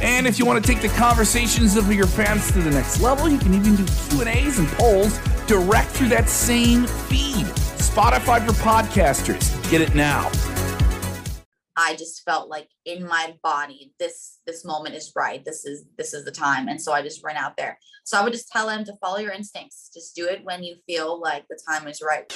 And if you want to take the conversations of your fans to the next level, you can even do Q&As and polls direct through that same feed. Spotify for podcasters. Get it now. I just felt like in my body, this this moment is right. This is this is the time. And so I just ran out there. So I would just tell him to follow your instincts. Just do it when you feel like the time is right.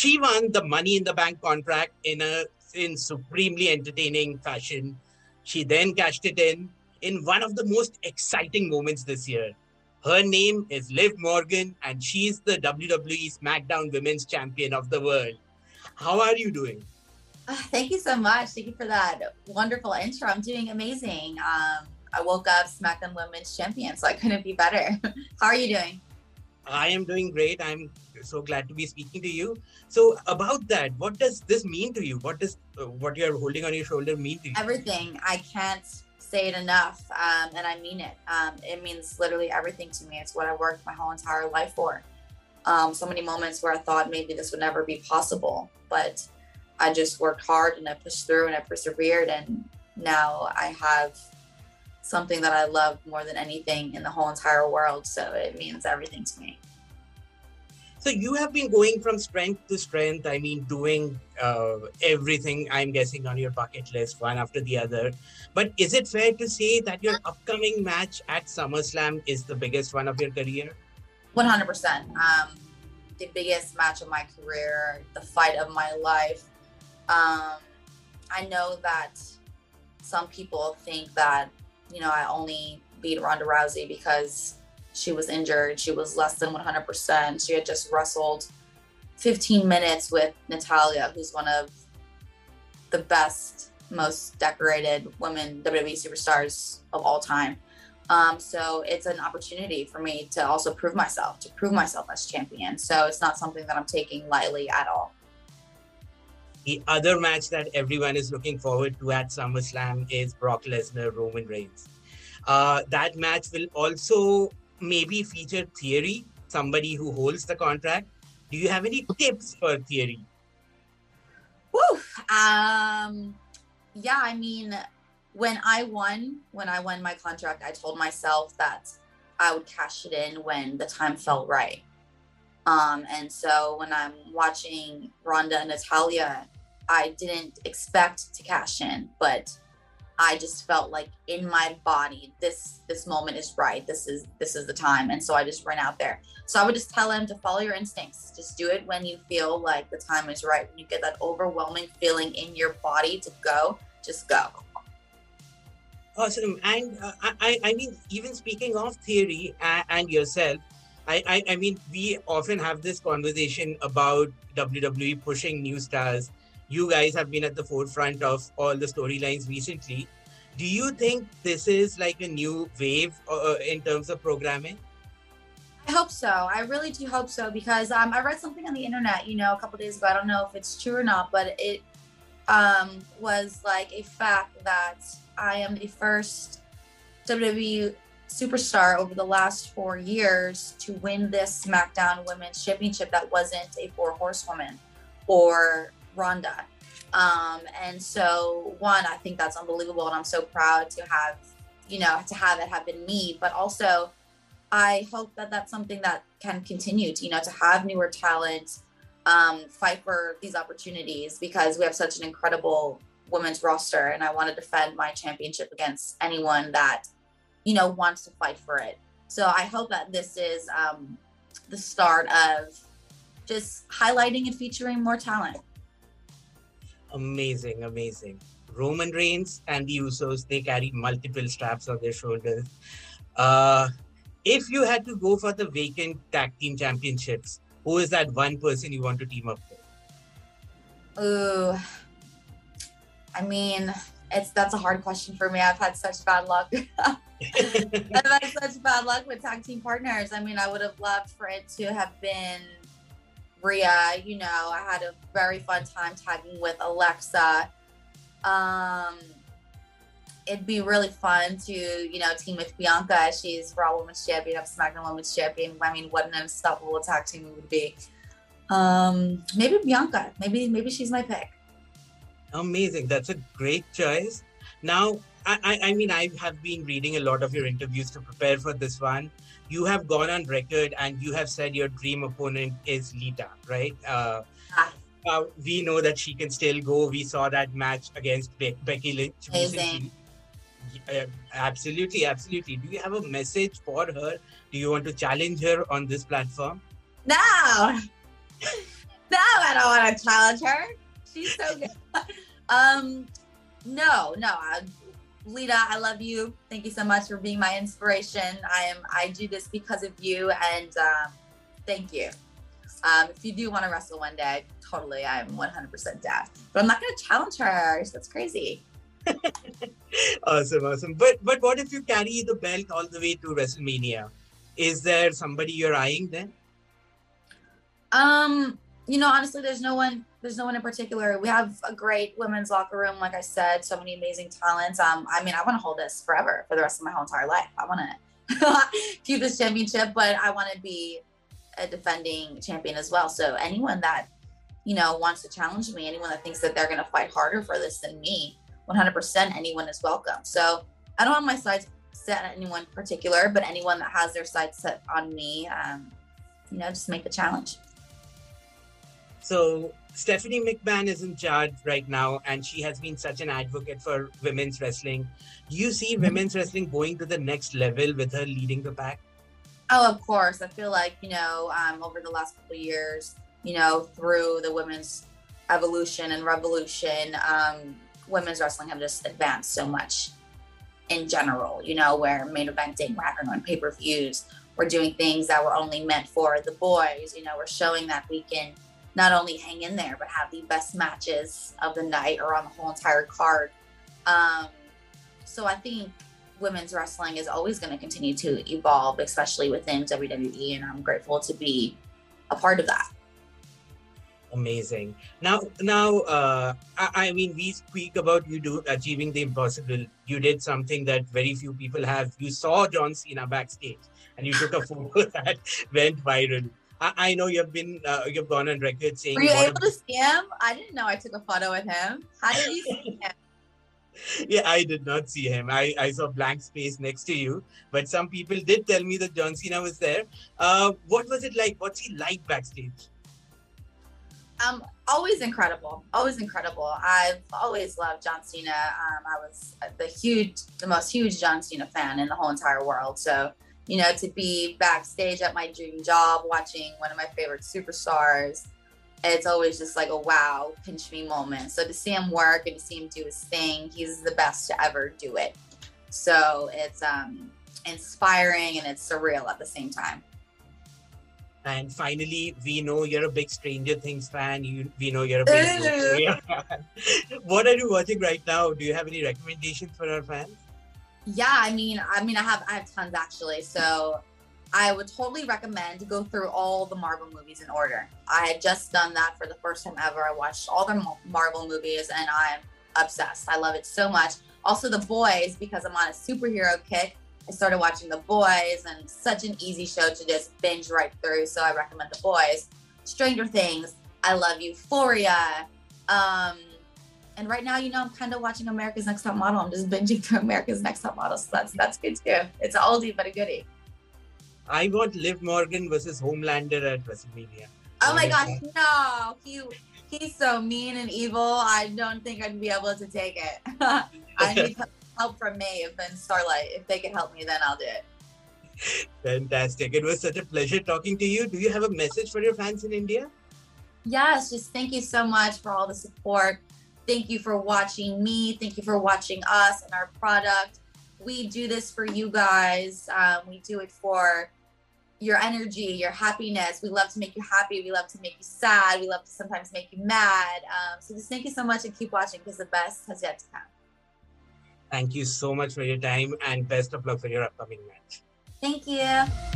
She won the Money in the Bank contract in a in supremely entertaining fashion. She then cashed it in in one of the most exciting moments this year. Her name is Liv Morgan, and she's the WWE SmackDown Women's Champion of the world. How are you doing? Uh, thank you so much. Thank you for that wonderful intro. I'm doing amazing. Um, I woke up SmackDown Women's Champion, so I couldn't be better. How are you doing? I am doing great. I'm so glad to be speaking to you. So about that, what does this mean to you? What does uh, what you're holding on your shoulder mean to you? Everything. I can't say it enough, um, and I mean it. Um, it means literally everything to me. It's what I worked my whole entire life for. Um, so many moments where I thought maybe this would never be possible, but I just worked hard and I pushed through and I persevered, and now I have something that I love more than anything in the whole entire world. So it means everything to me. So you have been going from strength to strength. I mean, doing uh, everything I'm guessing on your bucket list, one after the other. But is it fair to say that your upcoming match at SummerSlam is the biggest one of your career? 100%. Um, the biggest match of my career, the fight of my life. Um, I know that some people think that, you know, I only beat Ronda Rousey because she was injured. She was less than 100%. She had just wrestled 15 minutes with Natalya, who's one of the best, most decorated women WWE superstars of all time. Um, so it's an opportunity for me to also prove myself, to prove myself as champion. So it's not something that I'm taking lightly at all. The other match that everyone is looking forward to at SummerSlam is Brock Lesnar Roman Reigns. Uh, that match will also maybe feature Theory, somebody who holds the contract. Do you have any tips for Theory? Woo! Um, yeah, I mean, when I won, when I won my contract, I told myself that I would cash it in when the time felt right. Um, and so when I'm watching Ronda and Natalya, I didn't expect to cash in, but I just felt like in my body, this this moment is right. This is this is the time. And so I just ran out there. So I would just tell him to follow your instincts. Just do it when you feel like the time is right. When you get that overwhelming feeling in your body to go, just go. Awesome. And uh, I, I mean, even speaking of theory and, and yourself, I, I, I mean, we often have this conversation about WWE pushing new stars you guys have been at the forefront of all the storylines recently. Do you think this is like a new wave uh, in terms of programming? I hope so. I really do hope so because um, I read something on the internet, you know, a couple days ago. I don't know if it's true or not, but it um, was like a fact that I am the first WWE superstar over the last four years to win this SmackDown Women's Championship that wasn't a four horsewoman or Ronda. Um, and so, one, I think that's unbelievable, and I'm so proud to have, you know, to have it have been me. But also, I hope that that's something that can continue to, you know, to have newer talent um, fight for these opportunities because we have such an incredible women's roster, and I want to defend my championship against anyone that, you know, wants to fight for it. So I hope that this is um, the start of just highlighting and featuring more talent amazing, amazing. Roman Reigns and the Usos, they carry multiple straps on their shoulders. Uh, if you had to go for the vacant tag team championships, who is that one person you want to team up with? Ooh, I mean, it's that's a hard question for me. I've had such bad luck. I've had such bad luck with tag team partners. I mean, I would have loved for it to have been Rhea. You know, I had a very fun time tagging with Alexa. Um, it'd be really fun to, you know, team with Bianca. She's Raw Women's Champion, of SmackDown Women's Champion. I mean, what an unstoppable tag team it would be. Um, maybe Bianca. Maybe maybe she's my pick. Amazing. That's a great choice. Now, I, I, mean, I have been reading a lot of your interviews to prepare for this one. You have gone on record and you have said your dream opponent is Lita, right? Uh, ah. uh, we know that she can still go. We saw that match against Be- Becky Lynch. Uh, absolutely, absolutely. Do you have a message for her? Do you want to challenge her on this platform? No, no, I don't want to challenge her. She's so good. um, no, no. I, Lita, I love you. Thank you so much for being my inspiration. I am. I do this because of you, and um, thank you. Um, if you do want to wrestle one day, totally, I'm 100% down. But I'm not going to challenge her. That's crazy. awesome, awesome. But but what if you carry the belt all the way to WrestleMania? Is there somebody you're eyeing then? Um, you know, honestly, there's no one. There's no one in particular. We have a great women's locker room, like I said, so many amazing talents. Um, I mean, I want to hold this forever for the rest of my whole entire life. I want to keep this championship, but I want to be a defending champion as well. So anyone that you know wants to challenge me, anyone that thinks that they're going to fight harder for this than me, 100%, anyone is welcome. So I don't have my sights set on anyone particular, but anyone that has their sights set on me, um, you know, just make the challenge. So Stephanie McMahon is in charge right now, and she has been such an advocate for women's wrestling. Do you see mm-hmm. women's wrestling going to the next level with her leading the pack? Oh, of course. I feel like you know, um, over the last couple years, you know, through the women's evolution and revolution, um, women's wrestling have just advanced so much in general. You know, where main eventing, we're having on pay per views, we're doing things that were only meant for the boys. You know, we're showing that we can not only hang in there but have the best matches of the night or on the whole entire card. Um, so I think women's wrestling is always going to continue to evolve, especially within WWE, and I'm grateful to be a part of that. Amazing. Now, now, uh, I, I, mean, we speak about you do achieving the impossible. You did something that very few people have. You saw John Cena backstage, and you took a photo that went viral. I, I know you've been uh, you've gone on record saying. Were you able to see him? I didn't know I took a photo with him. How did you see him? yeah, I did not see him. I, I saw blank space next to you, but some people did tell me that John Cena was there. Uh, what was it like? What's he like backstage? Um, always incredible. Always incredible. I've always loved John Cena. Um, I was the huge, the most huge John Cena fan in the whole entire world. So you know, to be backstage at my dream job watching one of my favorite superstars, it's always just like a wow, pinch me moment. So to see him work and to see him do his thing, he's the best to ever do it. So it's um, inspiring and it's surreal at the same time. And finally, we know you're a big Stranger Things fan. You, we know you're a big fan. what are you watching right now? Do you have any recommendations for our fans? Yeah, I mean, I mean, I have I have tons actually. So I would totally recommend to go through all the Marvel movies in order. I had just done that for the first time ever. I watched all the Marvel movies and I'm obsessed. I love it so much. Also, The Boys, because I'm on a superhero kick. I started watching The Boys and such an easy show to just binge right through. So I recommend The Boys. Stranger Things, I love Euphoria. Um, and right now, you know, I'm kind of watching America's Next Top Model. I'm just binging through America's Next Top Model. So that's that's good too. It's an oldie but a goodie. I want Liv Morgan versus Homelander at WrestleMania. Oh my gosh, no. He he's so mean and evil. I don't think I'd be able to take it. I need help from Maeve and Starlight. If they can help me, then I'll do it. Fantastic. It was such a pleasure talking to you. Do you have a message for your fans in India? Yes, just thank you so much for all the support. Thank you for watching me. Thank you for watching us and our product. We do this for you guys. Um, we do it for your energy, your happiness. We love to make you happy. We love to make you sad. We love to sometimes make you mad. Um, so just thank you so much and keep watching because the best has yet to come. Thank you so much for your time and best of luck for your upcoming match. Thank you.